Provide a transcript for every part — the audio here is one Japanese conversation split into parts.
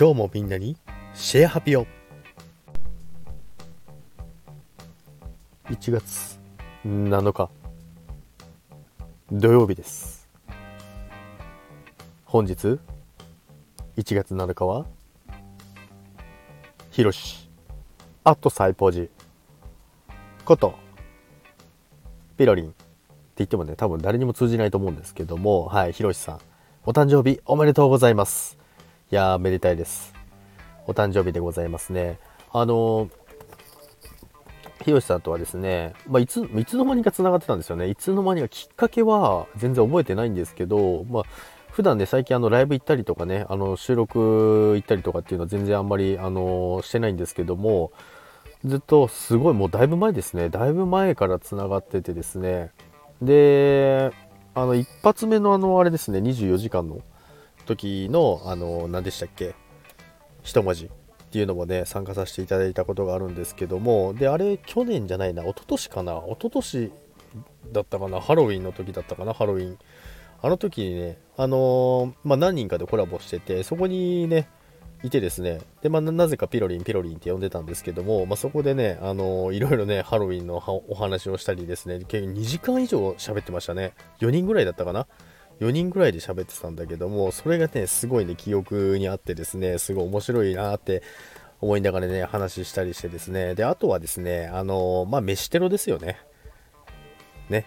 今日もみんなにシェアハピを1月7日土曜日です。本日1月7日はひろしアットサイポジ。ことピロリンって言ってもね多分誰にも通じないと思うんですけどもはいひろしさんお誕生日おめでとうございます。いやーめでたいです。お誕生日でございますね。あのひろしさんとはですね、まあ、いついつの間にか繋がってたんですよね。いつの間にかきっかけは全然覚えてないんですけどまあ普段ね、最近あのライブ行ったりとかね、あの収録行ったりとかっていうのは全然あんまりあのしてないんですけども、ずっとすごいもうだいぶ前ですね、だいぶ前から繋がっててですね、で、あの一発目のあのあれですね、24時間の時のあの何でしたっけ、一文字っていうのもね、参加させていただいたことがあるんですけども、で、あれ去年じゃないな、一昨年かな、一昨年だったかな、ハロウィンの時だったかな、ハロウィン。あの時にね、あのー、まあ、何人かでコラボしてて、そこにね、いてですね、で、まあ、なぜかピロリン、ピロリンって呼んでたんですけども、まあ、そこでね、あのー、いろいろね、ハロウィンのお話をしたりですね、結構2時間以上喋ってましたね。4人ぐらいだったかな。4人ぐらいで喋ってたんだけども、それがね、すごいね、記憶にあってですね、すごい面白いなって思いながらね、話したりしてですね、で、あとはですね、あの、まあ、飯テロですよね。ね。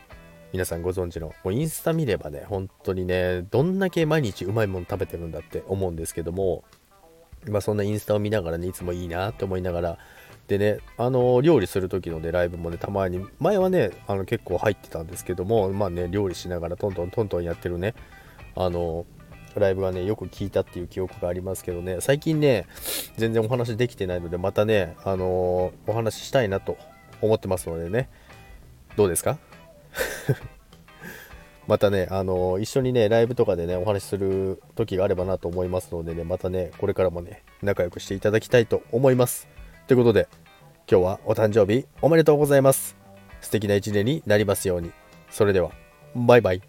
皆さんご存知の、もうインスタ見ればね、本当にね、どんだけ毎日うまいもの食べてるんだって思うんですけども、まあそんなインスタを見ながらね、いつもいいなって思いながら、でね、あの、料理する時のね、ライブもね、たまに、前はね、あの結構入ってたんですけども、まあね、料理しながらトントントントンやってるね、あの、ライブがね、よく聞いたっていう記憶がありますけどね、最近ね、全然お話できてないので、またね、あのお話ししたいなと思ってますのでね、どうですか？またね、あの一緒にね、ライブとかでね、お話しする時があればなと思いますのでね、またね、これからもね、仲良くしていただきたいと思います。ということで、今日はお誕生日おめでとうございます。素敵な一年になりますように。それでは、バイバイ。